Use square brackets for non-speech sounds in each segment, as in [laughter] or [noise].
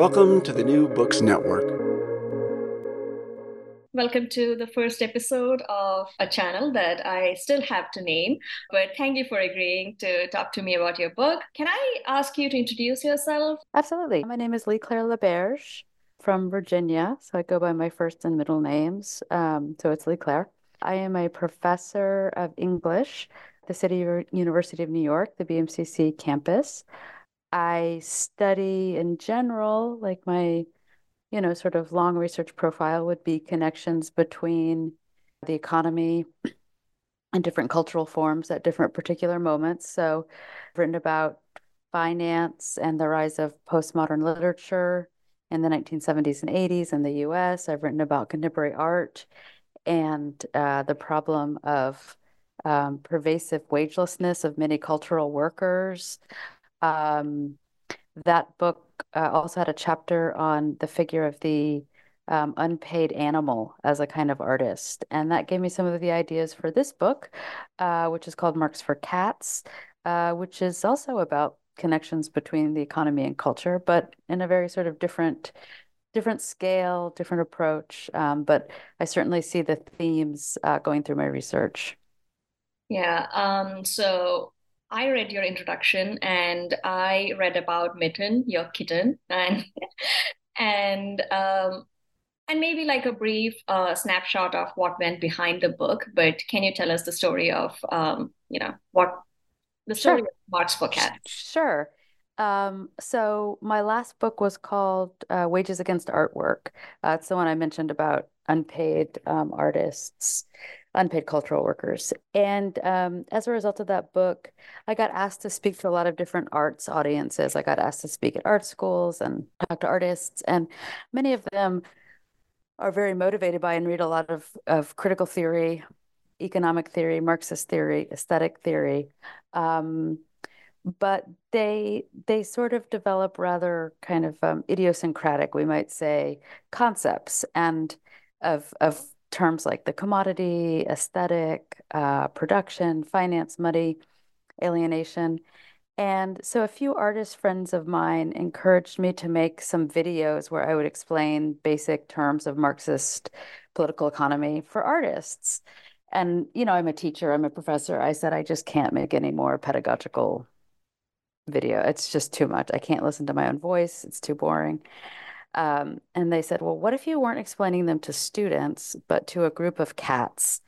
Welcome to the New Books Network. Welcome to the first episode of a channel that I still have to name, but thank you for agreeing to talk to me about your book. Can I ask you to introduce yourself? Absolutely. My name is Leigh Claire La Berge from Virginia. So I go by my first and middle names. Um, so it's Leigh Claire. I am a professor of English at the City University of New York, the BMCC campus. I study in general, like my you know, sort of long research profile would be connections between the economy and different cultural forms at different particular moments. So I've written about finance and the rise of postmodern literature in the 1970s and 80s in the US. I've written about contemporary art and uh, the problem of um, pervasive wagelessness of many cultural workers. Um, that book uh, also had a chapter on the figure of the um, unpaid animal as a kind of artist. And that gave me some of the ideas for this book, uh, which is called Marx for Cats, uh, which is also about connections between the economy and culture, but in a very sort of different different scale, different approach. Um, but I certainly see the themes uh, going through my research. Yeah. Um, so I read your introduction and I read about Mitten, your kitten, and [laughs] and um, and maybe like a brief uh, snapshot of what went behind the book. But can you tell us the story of um, you know what the story sure. of Marx for Cats? Sure. Um, so my last book was called uh, Wages Against Artwork. Uh, it's the one I mentioned about unpaid um, artists unpaid cultural workers. And um, as a result of that book, I got asked to speak to a lot of different arts audiences. I got asked to speak at art schools and talk to artists, and many of them are very motivated by and read a lot of, of critical theory, economic theory, Marxist theory, aesthetic theory. Um, but they they sort of develop rather kind of um, idiosyncratic, we might say, concepts and of of terms like the commodity, aesthetic, uh, production, finance, money, alienation. And so a few artist friends of mine encouraged me to make some videos where I would explain basic terms of Marxist political economy for artists. And, you know, I'm a teacher, I'm a professor. I said, I just can't make any more pedagogical video. It's just too much. I can't listen to my own voice. It's too boring. Um, and they said, well, what if you weren't explaining them to students, but to a group of cats?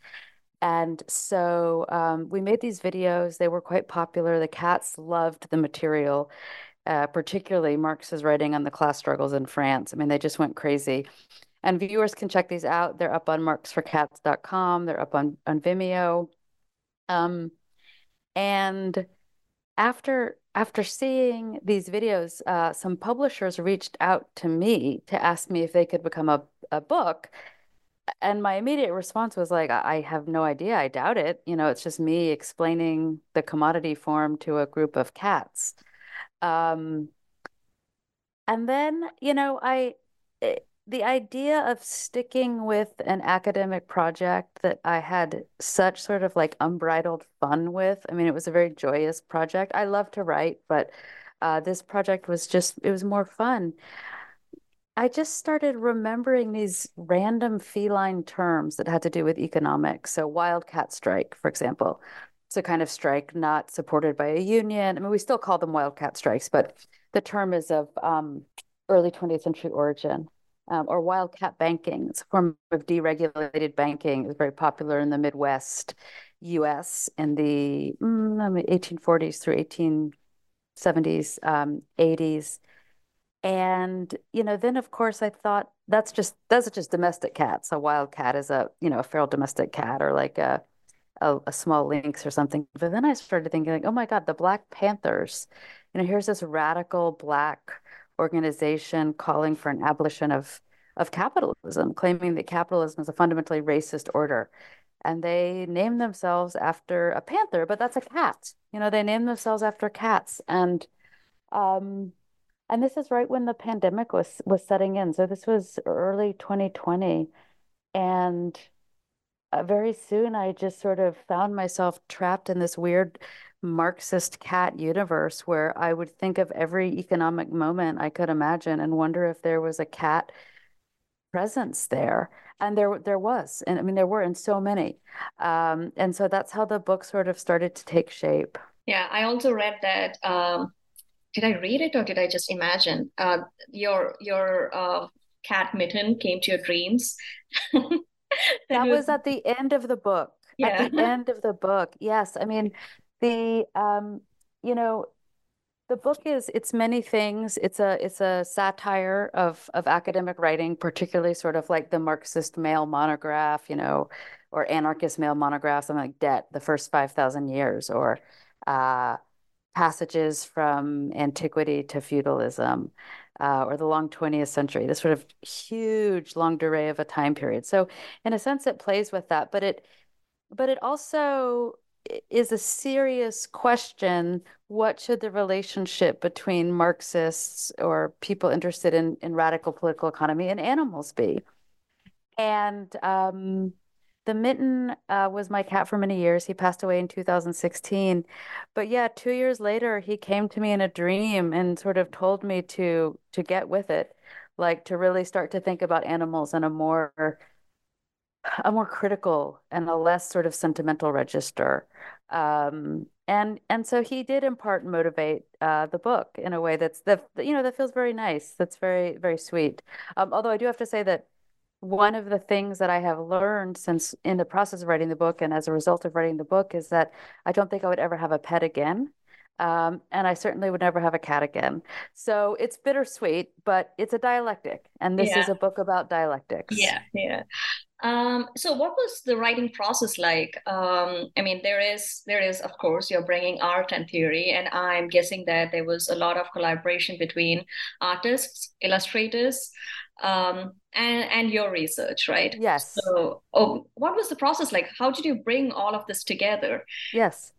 And so um, we made these videos. They were quite popular. The cats loved the material, uh, particularly Marx's writing on the class struggles in France. I mean, they just went crazy. And viewers can check these out. They're up on marxforcats.com. They're up on, on Vimeo. Um, and after after seeing these videos, uh, some publishers reached out to me to ask me if they could become a, a book. And my immediate response was like, I have no idea. I doubt it. You know, it's just me explaining the commodity form to a group of cats. Um, and then, you know, I, it, the idea of sticking with an academic project that I had such sort of like unbridled fun with. I mean, it was a very joyous project. I love to write, but uh, this project was just, it was more fun. I just started remembering these random feline terms that had to do with economics. So, wildcat strike, for example. It's a kind of strike not supported by a union. I mean, we still call them wildcat strikes, but the term is of um, early 20th century origin um, or wildcat banking. It's a form of deregulated banking. It was very popular in the Midwest US in the mm, 1840s through 1870s, um, 80s. And, you know, then of course I thought that's just, that's just domestic cats. A wild cat is a, you know, a feral domestic cat or like a, a, a small lynx or something. But then I started thinking like, oh my God, the Black Panthers, you know, here's this radical Black organization calling for an abolition of of capitalism, claiming that capitalism is a fundamentally racist order. And they name themselves after a panther, but that's a cat. You know, they name themselves after cats. And um, and this is right when the pandemic was was setting in. So this was early 2020. And uh, very soon I just sort of found myself trapped in this weird Marxist cat universe where I would think of every economic moment I could imagine and wonder if there was a cat presence there. And there there was. And I mean there were in so many. Um, and so that's how the book sort of started to take shape. Yeah, I also read that um, did I read it or did I just imagine? Uh, your your uh, cat mitten came to your dreams. [laughs] that was at the end of the book. Yeah. At the [laughs] end of the book. Yes. I mean, the um, you know, the book is it's many things. It's a it's a satire of of academic writing, particularly sort of like the Marxist male monograph, you know, or anarchist male monograph, something like Debt, the first five thousand years, or uh, passages from antiquity to feudalism, uh, or the long 20th century, this sort of huge longue durée of a time period. So in a sense, it plays with that, but it but it also is a serious question. What should the relationship between Marxists or people interested in, in radical political economy and animals be? And um, the mitten uh, was my cat for many years. He passed away in 2016. But yeah, two years later, he came to me in a dream and sort of told me to to get with it, like to really start to think about animals in a more a more critical and a less sort of sentimental register. Um, and and so he did in part motivate uh, the book in a way that's that you know that feels very nice. That's very very sweet. Um, although I do have to say that one of the things that I have learned since in the process of writing the book and as a result of writing the book is that I don't think I would ever have a pet again. Um, and I certainly would never have a cat again. So it's bittersweet, but it's a dialectic. And this yeah. is a book about dialectics. Yeah, yeah. Um, so what was the writing process like? Um, I mean, there is there is of course you're bringing art and theory, and I'm guessing that there was a lot of collaboration between artists, illustrators, um, and and your research, right? Yes. So, oh, what was the process like? How did you bring all of this together? Yes.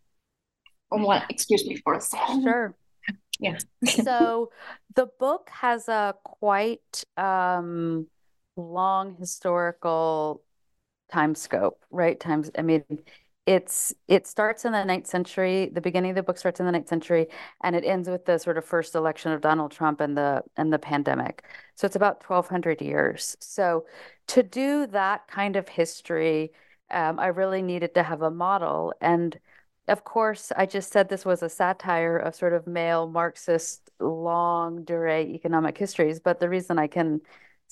Oh, what? Excuse me for a second. Sure. Yeah. so the book has a quite um long historical time scope, right? Times, I mean, it's it starts in the ninth century. The beginning of the book starts in the ninth century, and it ends with the sort of first election of Donald Trump and the and the pandemic. So it's about twelve hundred years. So to do that kind of history, um, I really needed to have a model. And of course, I just said this was a satire of sort of male Marxist longue durée economic histories. But the reason I can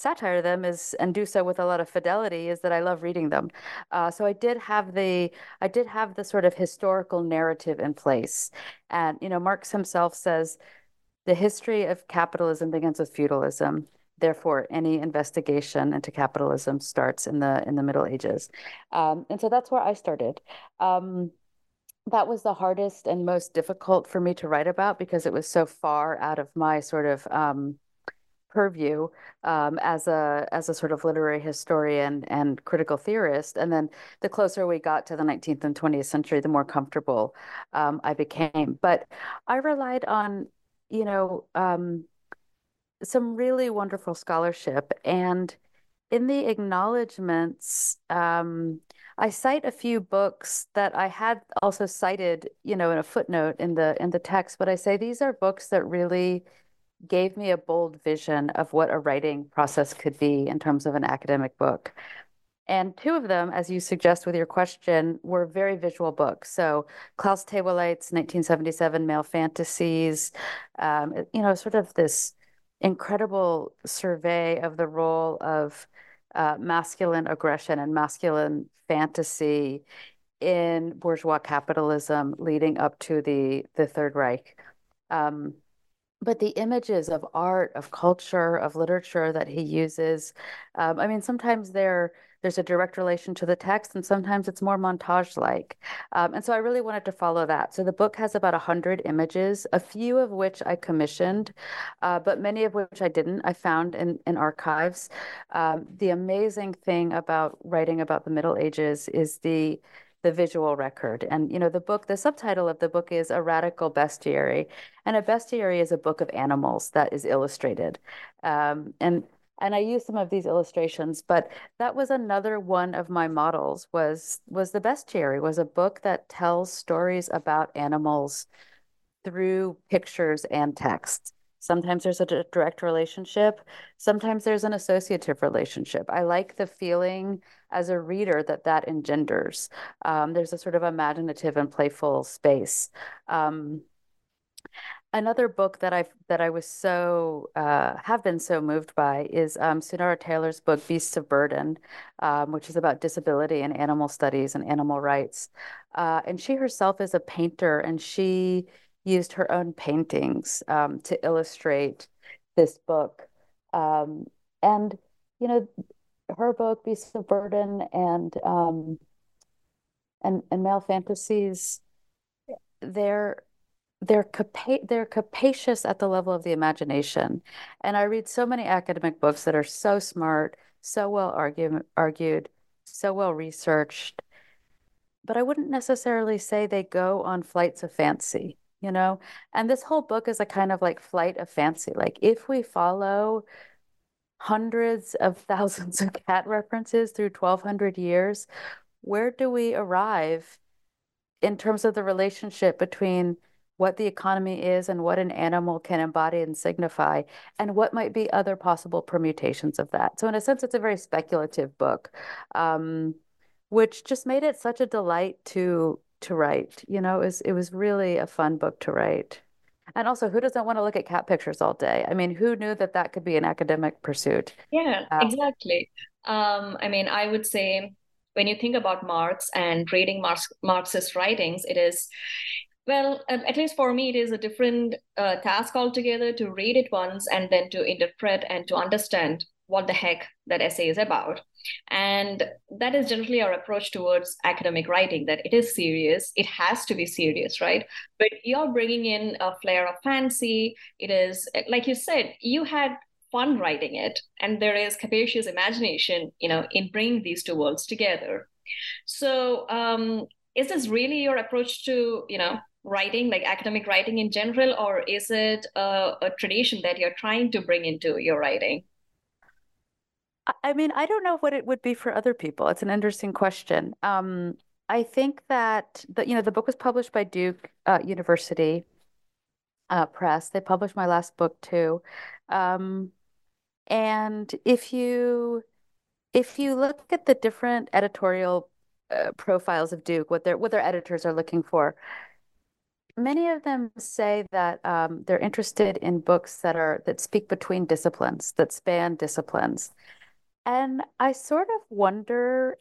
satire them is and do so with a lot of fidelity is that I love reading them. Uh, so I did have the I did have the sort of historical narrative in place, and you know Marx himself says the history of capitalism begins with feudalism. Therefore, any investigation into capitalism starts in the in the Middle Ages, um, and so that's where I started. Um, that was the hardest and most difficult for me to write about because it was so far out of my sort of um, purview um, as a as a sort of literary historian and critical theorist. And then the closer we got to the 19th and 20th century, the more comfortable um, I became. But I relied on, you know, um, some really wonderful scholarship. And in the acknowledgments, um, I cite a few books that I had also cited, you know, in a footnote in the in the text, but I say these are books that really gave me a bold vision of what a writing process could be in terms of an academic book. And two of them, as you suggest with your question, were very visual books. So Klaus Theweleit's 1977 Male Fantasies, um, you know, sort of this incredible survey of the role of uh, masculine aggression and masculine fantasy in bourgeois capitalism leading up to the the Third Reich. Um, but the images of art, of culture, of literature that he uses, um, I mean, sometimes they're there's a direct relation to the text, and sometimes it's more montage like. Um, and so I really wanted to follow that. So the book has about 100 images, a few of which I commissioned, uh, but many of which I didn't. I found in, in archives. Um, the amazing thing about writing about the Middle Ages is the the visual record. And, you know, the book, the subtitle of the book is A Radical Bestiary. And a bestiary is a book of animals that is illustrated. Um, and and I use some of these illustrations, but that was another one of my models was was the bestiary was a book that tells stories about animals through pictures and text. Sometimes there's a direct relationship. Sometimes there's an associative relationship. I like the feeling as a reader that that engenders. Um, there's a sort of imaginative and playful space. Um, another book that I've that I was so uh, have been so moved by is um, Sunaura Taylor's book Beasts of Burden, um, which is about disability and animal studies and animal rights. Uh, and she herself is a painter, and she used her own paintings um, to illustrate this book. Um, and you know, her book Beasts of Burden and um, and and male fantasies, they're they're capa- they're capacious at the level of the imagination. And I read so many academic books that are so smart, so well argue- argued, so well researched, but I wouldn't necessarily say they go on flights of fancy, you know? And this whole book is a kind of like flight of fancy. Like if we follow hundreds of [laughs] thousands of cat references through 1200 years, where do we arrive in terms of the relationship between what the economy is and what an animal can embody and signify, and what might be other possible permutations of that. So, in a sense, it's a very speculative book, um, which just made it such a delight to to write. You know, it was it was really a fun book to write. And also, who doesn't want to look at cat pictures all day? I mean, who knew that that could be an academic pursuit? Yeah, uh, exactly. Um, I mean, I would say when you think about Marx and reading Marx, Marxist writings, it is well, at least for me, it is a different uh, task altogether to read it once and then to interpret and to understand what the heck that essay is about. And that is generally our approach towards academic writing that it is serious, it has to be serious, right? But you're bringing in a flair of fancy. It is, like you said, you had fun writing it, and there is capacious imagination, you know, in bringing these two worlds together. So, um, is this really your approach to, you know, writing, like academic writing in general, or is it a, a tradition that you're trying to bring into your writing? I mean, I don't know what it would be for other people. It's an interesting question. Um, I think that the you know the book was published by Duke uh, University uh, Press. They published my last book too, um, and if you if you look at the different editorial uh, profiles of Duke, what their what their editors are looking for, many of them say that um, they're interested in books that are that speak between disciplines, that span disciplines. And I sort of wonder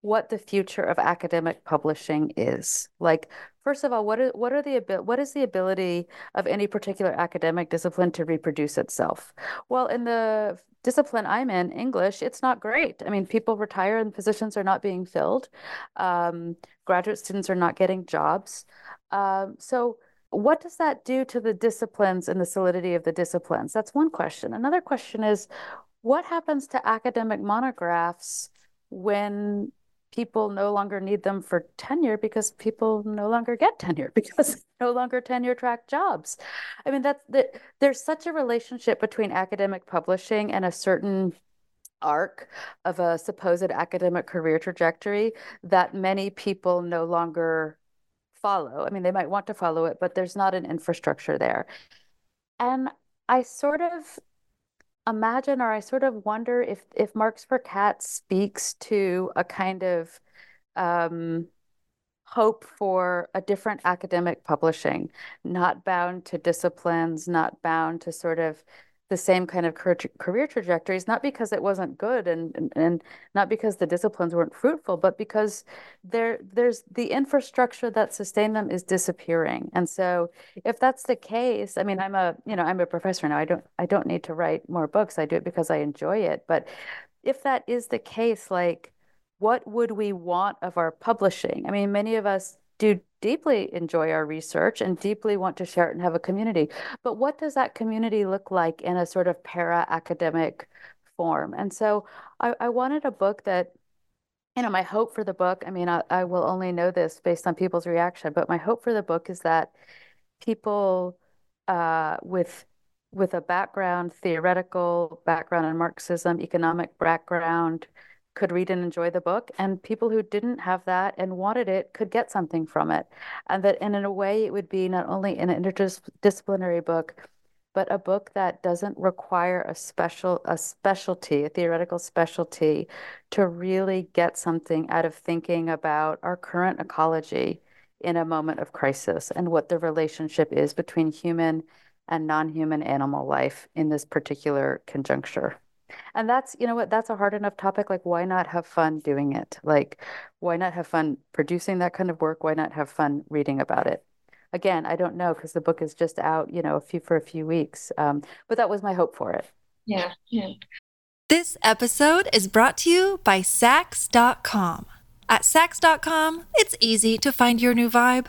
what the future of academic publishing is. Like, first of all, what are what are the what is the ability of any particular academic discipline to reproduce itself? Well, in the discipline I'm in, English, it's not great. I mean, people retire and positions are not being filled. Um, graduate students are not getting jobs. Um, so what does that do to the disciplines and the solidity of the disciplines? That's one question. Another question is what happens to academic monographs when people no longer need them for tenure because people no longer get tenure [laughs] because no longer tenure track jobs. I mean, that's that there's such a relationship between academic publishing and a certain arc of a supposed academic career trajectory that many people no longer follow. I mean, they might want to follow it, but there's not an infrastructure there. And I sort of imagine or I sort of wonder if if Marx for Cats speaks to a kind of um, hope for a different academic publishing, not bound to disciplines, not bound to sort of the same kind of career trajectories, not because it wasn't good and, and, and not because the disciplines weren't fruitful, but because there there's the infrastructure that sustained them is disappearing. And so if that's the case, I mean, I'm a, you know, I'm a professor now. I don't I don't need to write more books. I do it because I enjoy it. But if that is the case, like what would we want of our publishing? I mean, many of us do deeply enjoy our research and deeply want to share it and have a community. But what does that community look like in a sort of para academic form? And so I, I, wanted a book that, you know, my hope for the book, I mean, I, I will only know this based on people's reaction, but my hope for the book is that people uh, with with a background, theoretical background in Marxism, economic background, could read and enjoy the book, and people who didn't have that and wanted it could get something from it. And that, and in a way, it would be not only an interdisciplinary book, but a book that doesn't require a special a specialty, a theoretical specialty, to really get something out of thinking about our current ecology in a moment of crisis and what the relationship is between human and non-human animal life in this particular conjuncture. And that's, you know what, that's a hard enough topic. Like, why not have fun doing it? Like, why not have fun producing that kind of work? Why not have fun reading about it? Again, I don't know because the book is just out, you know, a few for a few weeks. Um, but that was my hope for it. Yeah. Yeah. This episode is brought to you by Saks.com. At Saks.com, it's easy to find your new vibe.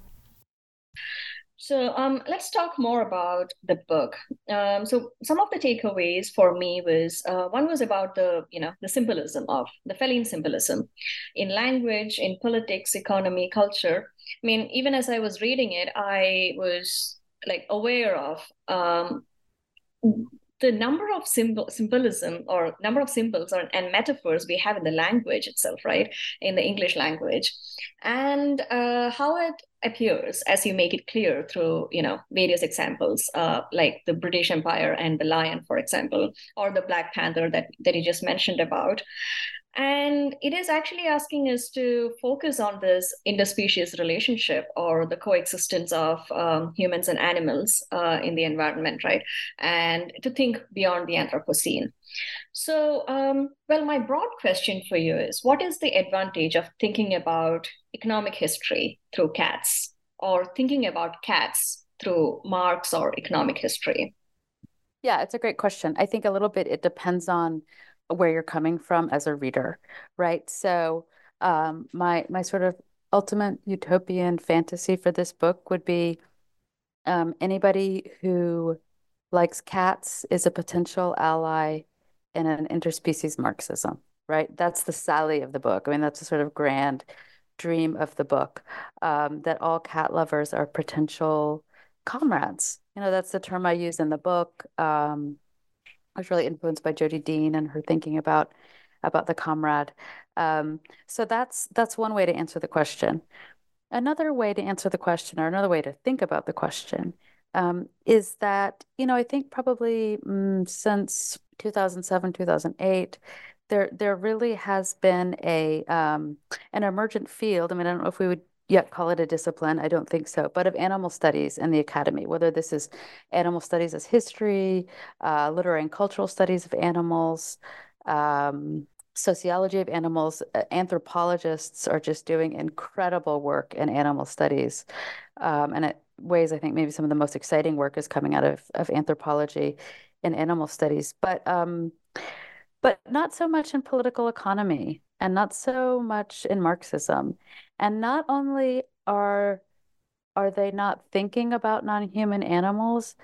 So um, let's talk more about the book. Um, so some of the takeaways for me was uh, one was about the you know the symbolism of the feline symbolism in language, in politics, economy, culture. I mean, even as I was reading it, I was like aware of um, the number of symbol symbolism or number of symbols or, and metaphors we have in the language itself right? In the english language. And uh, how it appears as you make it clear through you know various examples uh, like the british empire and the lion for example or the black panther that that you just mentioned about and it is actually asking us to focus on this interspecies relationship or the coexistence of um, humans and animals uh, in the environment, right? And to think beyond the Anthropocene. So, um, well, my broad question for you is what is the advantage of thinking about economic history through cats or thinking about cats through Marx or economic history? Yeah, it's a great question. I think a little bit it depends on where you're coming from as a reader, right? So um, my my sort of ultimate utopian fantasy for this book would be um, anybody who likes cats is a potential ally in an interspecies Marxism, right? That's the Sally of the book. I mean, that's a sort of grand dream of the book um, that all cat lovers are potential comrades. You know, that's the term I use in the book. Um, I was really influenced by Jodi Dean and her thinking about about the comrade. Um, so that's that's one way to answer the question. Another way to answer the question, or another way to think about the question, um, is that you know I think probably mm, since 2007 2008 there there really has been a um, an emergent field. I mean I don't know if we would yet call it a discipline. I don't think so, but of animal studies and the academy, whether this is animal studies as history, uh, literary and cultural studies of animals, um, sociology of animals. Uh, anthropologists are just doing incredible work in animal studies. Um, and it ways I think maybe some of the most exciting work is coming out of, of anthropology in animal studies, but um, but not so much in political economy and not so much in Marxism. And not only are are they not thinking about non-human animals,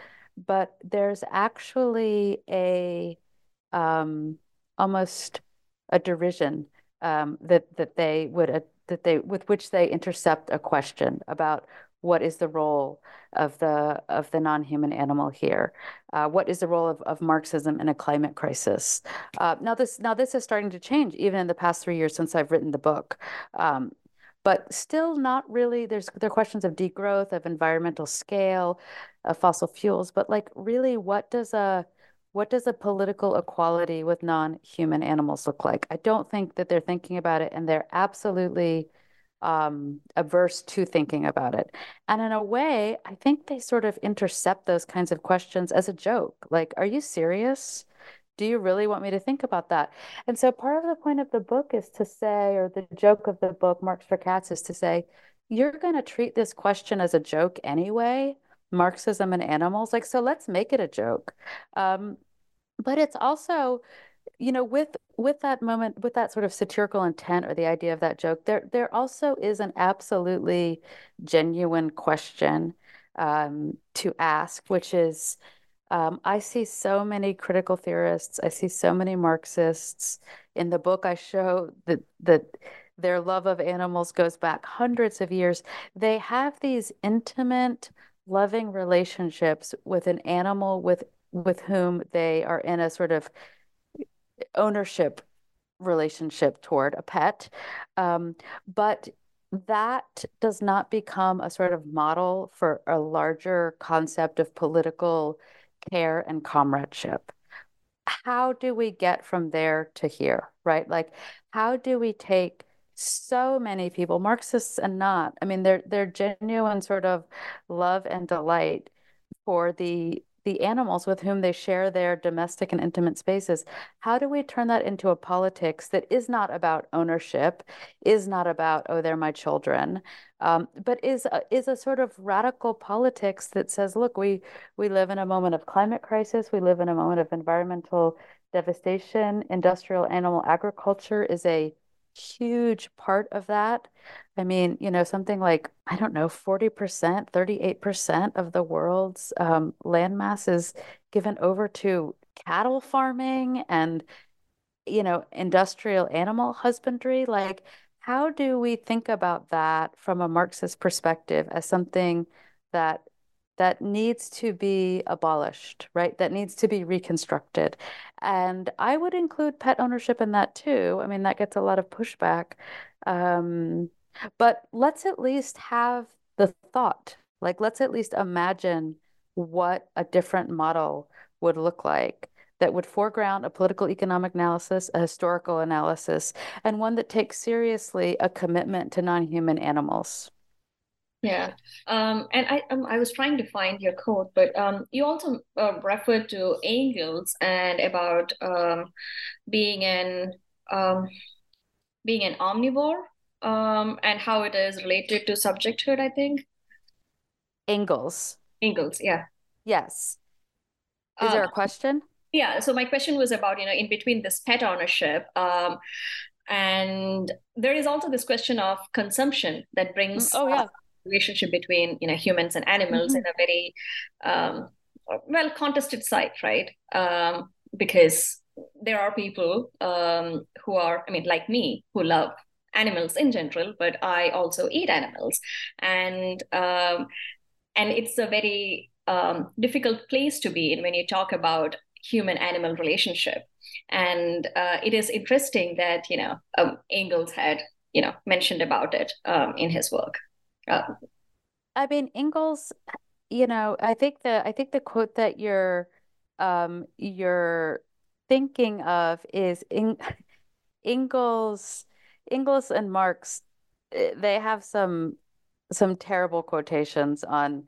but there's actually a um, almost a derision um, that that they would uh, that they with which they intercept a question about what is the role of the of the non-human animal here? Uh, what is the role of, of Marxism in a climate crisis? Uh, now this now this is starting to change even in the past three years since I've written the book. Um, but still not really there's there are questions of degrowth of environmental scale of fossil fuels but like really what does a what does a political equality with non-human animals look like? I don't think that they're thinking about it, and they're absolutely um, averse to thinking about it. And in a way, I think they sort of intercept those kinds of questions as a joke. Like, are you serious? Do you really want me to think about that? And so part of the point of the book is to say, or the joke of the book, Marx for Cats, is to say, you're going to treat this question as a joke anyway. Marxism and animals. Like, so let's make it a joke. Um, but it's also you know with with that moment with that sort of satirical intent or the idea of that joke there there also is an absolutely genuine question um, to ask which is um, i see so many critical theorists i see so many marxists. In the book i show that that their love of animals goes back hundreds of years. They have these intimate loving relationships with an animal with with whom they are in a sort of ownership relationship toward a pet. Um, but that does not become a sort of model for a larger concept of political care and comradeship. How do we get from there to here, right? Like, how do we take so many people, Marxists and not, I mean, they're, they're genuine sort of love and delight for the the animals with whom they share their domestic and intimate spaces. How do we turn that into a politics that is not about ownership, is not about, oh, they're my children, um, but is a, is a sort of radical politics that says, look, we, we live in a moment of climate crisis, we live in a moment of environmental devastation, industrial animal agriculture is a huge part of that. I mean, you know, something like, I don't know, 40%, 38% of the world's um, land mass is given over to cattle farming and, you know, industrial animal husbandry. Like, how do we think about that from a Marxist perspective as something that that needs to be abolished, right? That needs to be reconstructed. And I would include pet ownership in that too. I mean, that gets a lot of pushback. Um, but let's at least have the thought, like, let's at least imagine what a different model would look like that would foreground a political economic analysis, a historical analysis, and one that takes seriously a commitment to non human animals. Yeah, um, and I um, I was trying to find your quote, but um, you also uh, referred to Engels and about um, being an um, being an omnivore um, and how it is related to subjecthood. I think Engels. Engels, yeah. Yes. Is there a question? Yeah. So my question was about you know in between this pet ownership. Um, and there is also this question of consumption that brings oh yeah relationship between you know humans and animals mm-hmm. in a very um, well contested site, right? Um, because there are people um, who are, I mean, like me, who love animals in general, but I also eat animals, and um, and it's a very um, difficult place to be in when you talk about human animal relationship. And uh, it is interesting that you know um, Engels had you know mentioned about it um, in his work. I mean, Engels, you know, I think the I think the quote that you're um you're thinking of is in Engels [laughs] Engels and Marx eh, they have some some terrible quotations on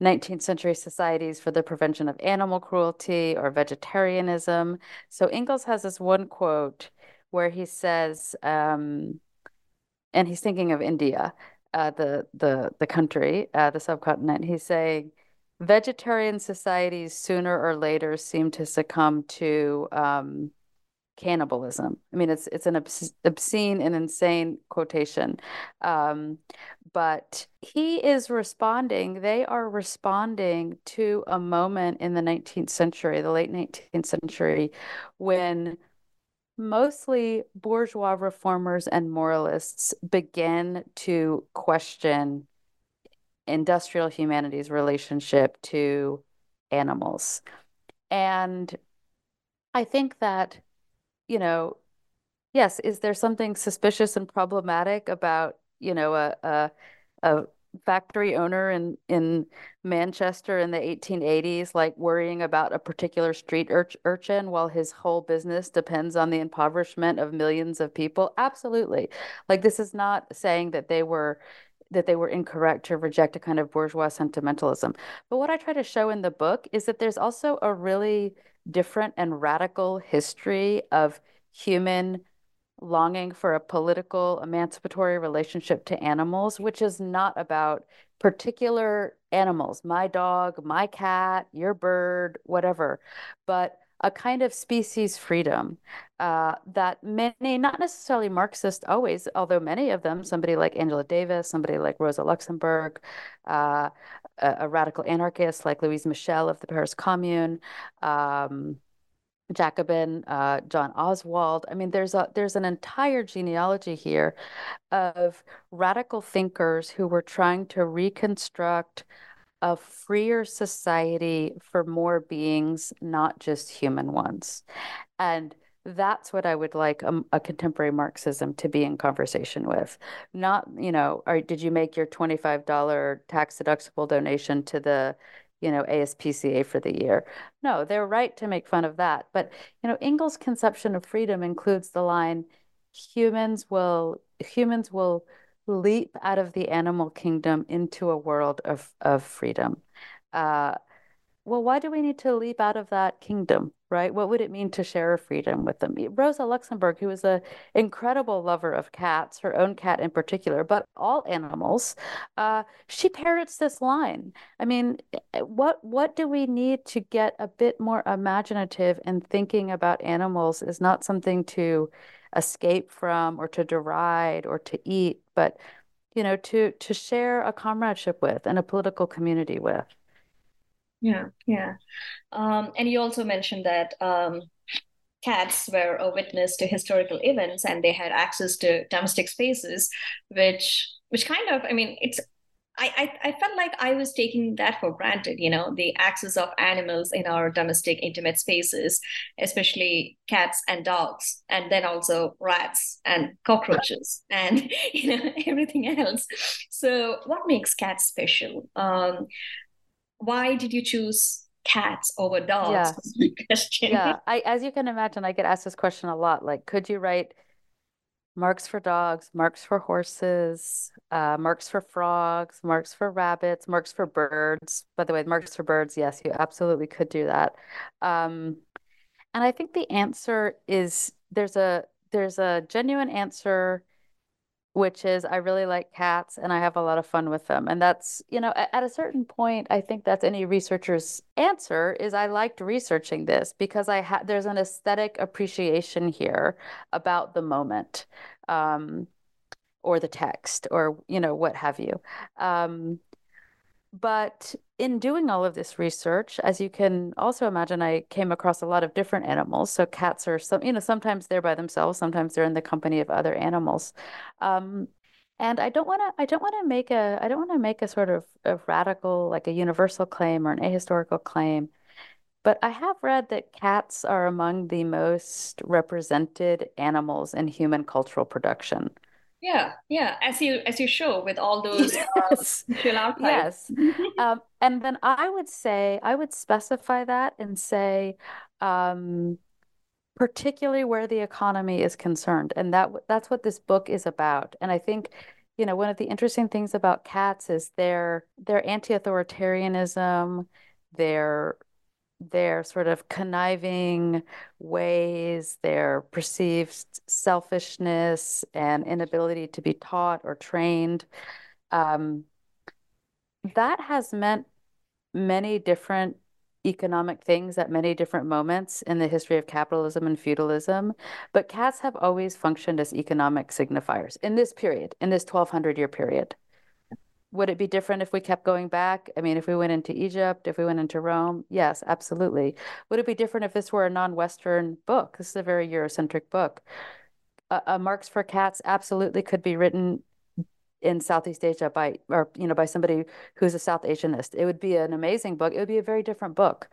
19th century societies for the prevention of animal cruelty or vegetarianism. So Engels has this one quote where he says, um, and he's thinking of India, uh, the the the country, uh, the subcontinent. He's saying, vegetarian societies sooner or later seem to succumb to um, cannibalism. I mean, it's it's an obscene and insane quotation, um, but he is responding. They are responding to a moment in the 19th century, the late 19th century, when mostly bourgeois reformers and moralists began to question industrial humanity's relationship to animals. And I think that, you know, yes, is there something suspicious and problematic about, you know, a, a, a factory owner in in Manchester in the 1880s, like worrying about a particular street ur- urchin while his whole business depends on the impoverishment of millions of people? Absolutely. Like this is not saying that they were that they were incorrect to reject a kind of bourgeois sentimentalism. But what I try to show in the book is that there's also a really different and radical history of human longing for a political, emancipatory relationship to animals, which is not about particular animals, my dog, my cat, your bird, whatever, but a kind of species freedom uh, that many, not necessarily Marxist always, although many of them, somebody like Angela Davis, somebody like Rosa Luxemburg, uh, a, a, radical anarchist like Louise Michel of the Paris Commune, um, Jacobin, uh, John Oswald. I mean, there's a there's an entire genealogy here of radical thinkers who were trying to reconstruct a freer society for more beings, not just human ones. And that's what I would like a, a, contemporary Marxism to be in conversation with. Not, you know, or did you make your $25 tax deductible donation to the you know, ASPCA for the year. No, they're right to make fun of that. But, you know, Engels' conception of freedom includes the line, humans will humans will leap out of the animal kingdom into a world of, of freedom. Uh, well, why do we need to leap out of that kingdom, right? What would it mean to share a freedom with them? Rosa Luxemburg, who was an incredible lover of cats, her own cat in particular, but all animals, uh, she parrots this line. I mean, eh, what what do we need to get a bit more imaginative in thinking about animals is not something to escape from or to deride or to eat, but you know, to to share a comradeship with and a political community with. Yeah, yeah. Um, and you also mentioned that um, cats were a witness to historical events and they had access to domestic spaces, which which kind of, I mean, it's I, I, I felt like I was taking that for granted, you know, the access of animals in our domestic intimate spaces, especially cats and dogs, and then also rats and cockroaches and [laughs] you know everything else. So, what makes cats special? Um, why did you choose cats over dogs? Yeah. question. Yeah, [laughs] I, as you can imagine, I get asked this question a lot. Like, could you write Marx for dogs, Marx for horses, uh, Marx for frogs, Marx for rabbits, Marx for birds? By the way, Marx for birds, yes, you absolutely could do that. Um, and I think the answer is there's a there's a genuine answer which is I really like cats and I have a lot of fun with them. And that's, you know, at, a certain point, I think that's any researcher's answer is I liked researching this because I had there's an aesthetic appreciation here about the moment. Um, or the text or you know what have you um, but in doing all of this research, as you can also imagine, I came across a lot of different animals. So cats are some, you know, sometimes they're by themselves, sometimes they're in the company of other animals. Um, and I don't want to, I don't want to make a, I don't want to make a sort of, of radical, like a universal claim or an ahistorical claim. But I have read that cats are among the most represented animals in human cultural production. Yeah, yeah. As you as you show with all those [laughs] yes. Uh, yes. [laughs] um, and then I would say I would specify that and say, um, particularly where the economy is concerned, and that that's what this book is about. And I think, you know, one of the interesting things about cats is their their anti-authoritarianism, their their sort of conniving ways, their perceived selfishness and inability to be taught or trained. Um, that has meant many different economic things at many different moments in the history of capitalism and feudalism, but cats have always functioned as economic signifiers in this period, in this 1200 year period. Would it be different if we kept going back? I mean, if we went into Egypt, if we went into Rome? Yes, absolutely. Would it be different if this were a non Western book? This is a very Eurocentric book. A Marx for Cats absolutely could be written in Southeast Asia by or you know by somebody who's a South Asianist. It would be an amazing book. It would be a very different book,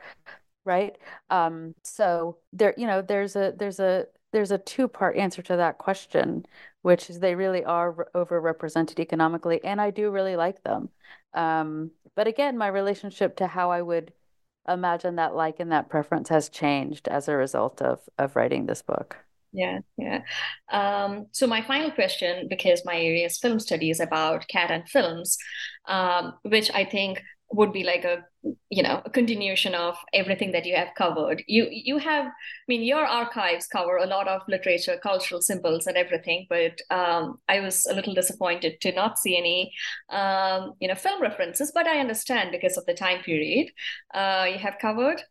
right? Um, so there, you know, there's a there's a there's a two part answer to that question, which is they really are overrepresented economically, and I do really like them. Um, but again, my relationship to how I would imagine that like and that preference has changed as a result of of writing this book. Yeah, yeah. Um, so my final question, because my area is film studies about cat and films, um, which I think would be like a you know a continuation of everything that you have covered you you have i mean your archives cover a lot of literature cultural symbols and everything but um, i was a little disappointed to not see any um, you know film references but i understand because of the time period uh, you have covered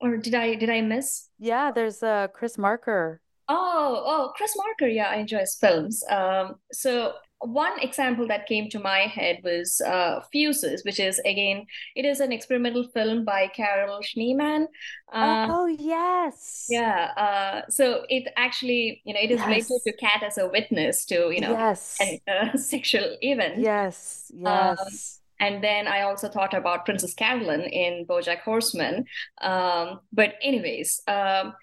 or did i did i miss yeah there's uh chris marker Oh, oh, Chris Marker. Yeah, I enjoy his films. Um, so one example that came to my head was uh, Fuses, which is again, it is an experimental film by Carol Schneemann. Uh, oh yes, yeah. Uh, so it actually, you know, it is yes. related to cat as a witness to, you know, yes, a, [laughs] sexual event. Yes, um, yes. Um, and then I also thought about Princess Carolyn in BoJack Horseman. Um, but anyways, um,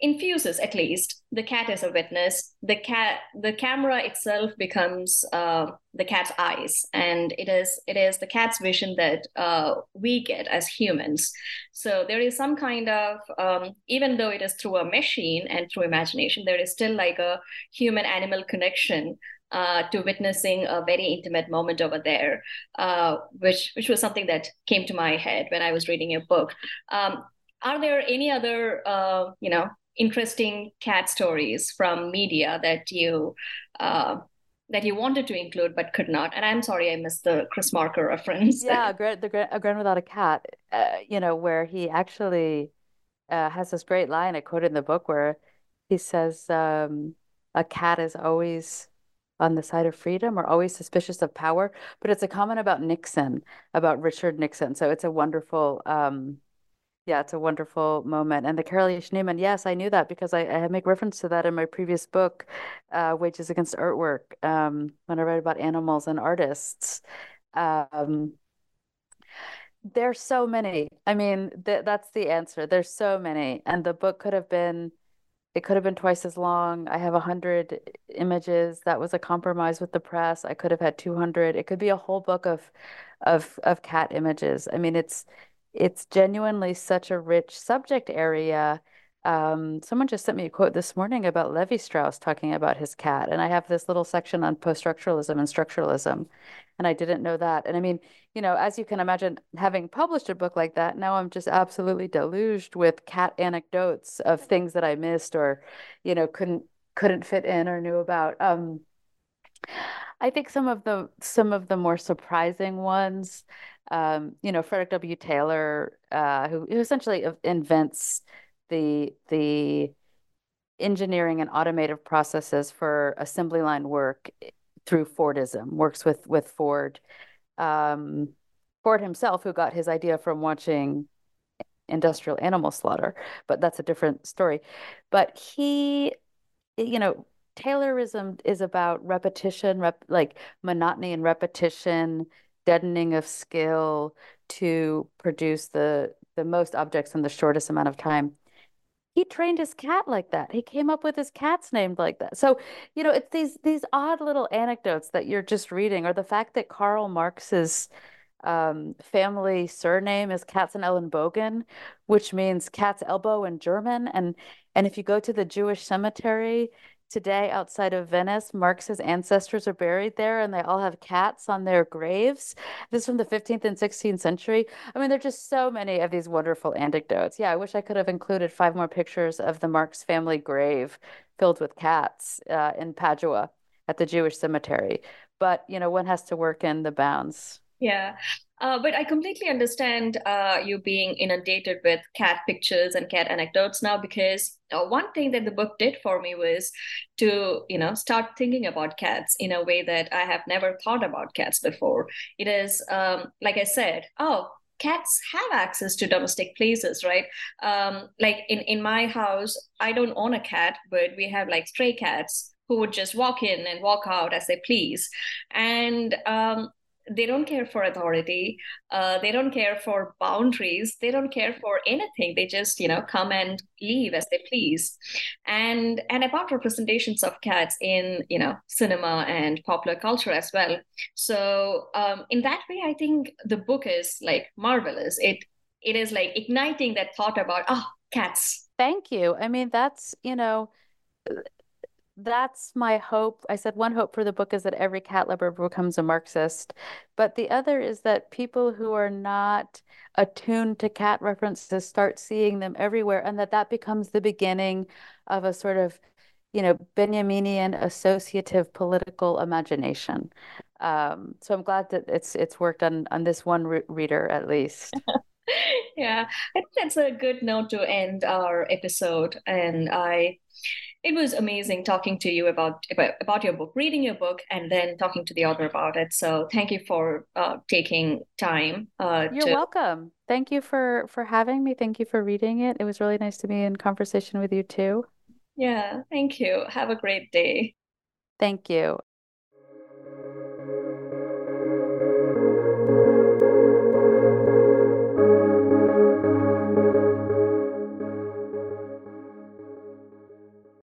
in Fuses at least. The cat is a witness. The cat the camera itself becomes uh, the cat's eyes. And it is it is the cat's vision that uh, we get as humans. So there is some kind of um, even though it is through a machine and through imagination there is still like a human animal connection uh, to witnessing a very intimate moment over there, uh, which which was something that came to my head when I was reading your book. Um, are there any other uh, you know interesting cat stories from media that you uh, that you wanted to include but could not. And I'm sorry I missed the Chris Marker reference. Yeah, the a Grin Without a Cat. Uh, you know where he actually uh, has this great line I quoted in the book where he says, um, "A cat is always." on the side of freedom or always suspicious of power but it's a comment about nixon about richard nixon so it's a wonderful um, yeah, it's a wonderful moment. And the Carol Schneemann, yes, I knew that because I, I make reference to that in my previous book, uh, Wages Against Artwork, um, when I write about animals and artists. Um, there's so many. I mean, th- that's the answer. There's so many. And the book could have been, it could have been twice as long. I have a hundred images. That was a compromise with the press. I could have had 200. It could be a whole book of, of, of cat images. I mean, it's, it's genuinely such a rich subject area. Um, someone just sent me a quote this morning about Levi Strauss talking about his cat, and I have this little section on post-structuralism and structuralism, and I didn't know that. And I mean, you know, as you can imagine, having published a book like that, now I'm just absolutely deluged with cat anecdotes of things that I missed or, you know, couldn't couldn't fit in or knew about. Um, I think some of the some of the more surprising ones um, you know, Frederick W. Taylor, uh, who, who essentially invents the the engineering and automative processes for assembly line work through Fordism, works with with Ford. Um, Ford himself, who got his idea from watching industrial animal slaughter, but that's a different story. But he, you know, Taylorism is about repetition, rep, like monotony and repetition, deadening of skill to produce the the most objects in the shortest amount of time. He trained his cat like that. He came up with his cats name like that. So you know it's these these odd little anecdotes that you're just reading or the fact that karl marx's um, family surname is Katzenelnbogen, which means cat's elbow in German. And and if you go to the Jewish cemetery, Today, outside of Venice, Marx's ancestors are buried there and they all have cats on their graves. This is from the 15th and 16th century. I mean, there are just so many of these wonderful anecdotes. Yeah, I wish I could have included five more pictures of the Marx family grave filled with cats uh, in Padua at the Jewish cemetery. But, you know, one has to work in the bounds. Yeah. Uh, but I completely understand uh, you being inundated with cat pictures and cat anecdotes now because uh, one thing that the book did for me was to, you know, start thinking about cats in a way that I have never thought about cats before. It is, um, like I said, oh, cats have access to domestic places right um, like in in my house i don't own a cat but we have like stray cats who would just walk in and walk out as they please and um, they don't care for authority uh, they don't care for boundaries they don't care for anything. They just you know come and leave as they please. And and about representations of cats in you know cinema and popular culture as well. So um, in that way i think the book is like marvelous. It it is like igniting that thought about oh cats. Thank you. I mean that's you know that's my hope. I said one hope for the book is that every cat lover becomes a Marxist, but the other is that people who are not attuned to cat references start seeing them everywhere, and that that becomes the beginning of a sort of, you know, Benjaminian associative political imagination. Um, so I'm glad that it's it's worked on on this one re- reader at least. [laughs] yeah, I think that's a good note to end our episode, and I it was amazing talking to you about, about, about your book, reading your book, and then talking to the author about it. So thank you for uh, taking time. Uh, You're to... welcome. Thank you for for having me. Thank you for reading it. It was really nice to be in conversation with you too. Yeah, thank you. Have a great day. Thank you.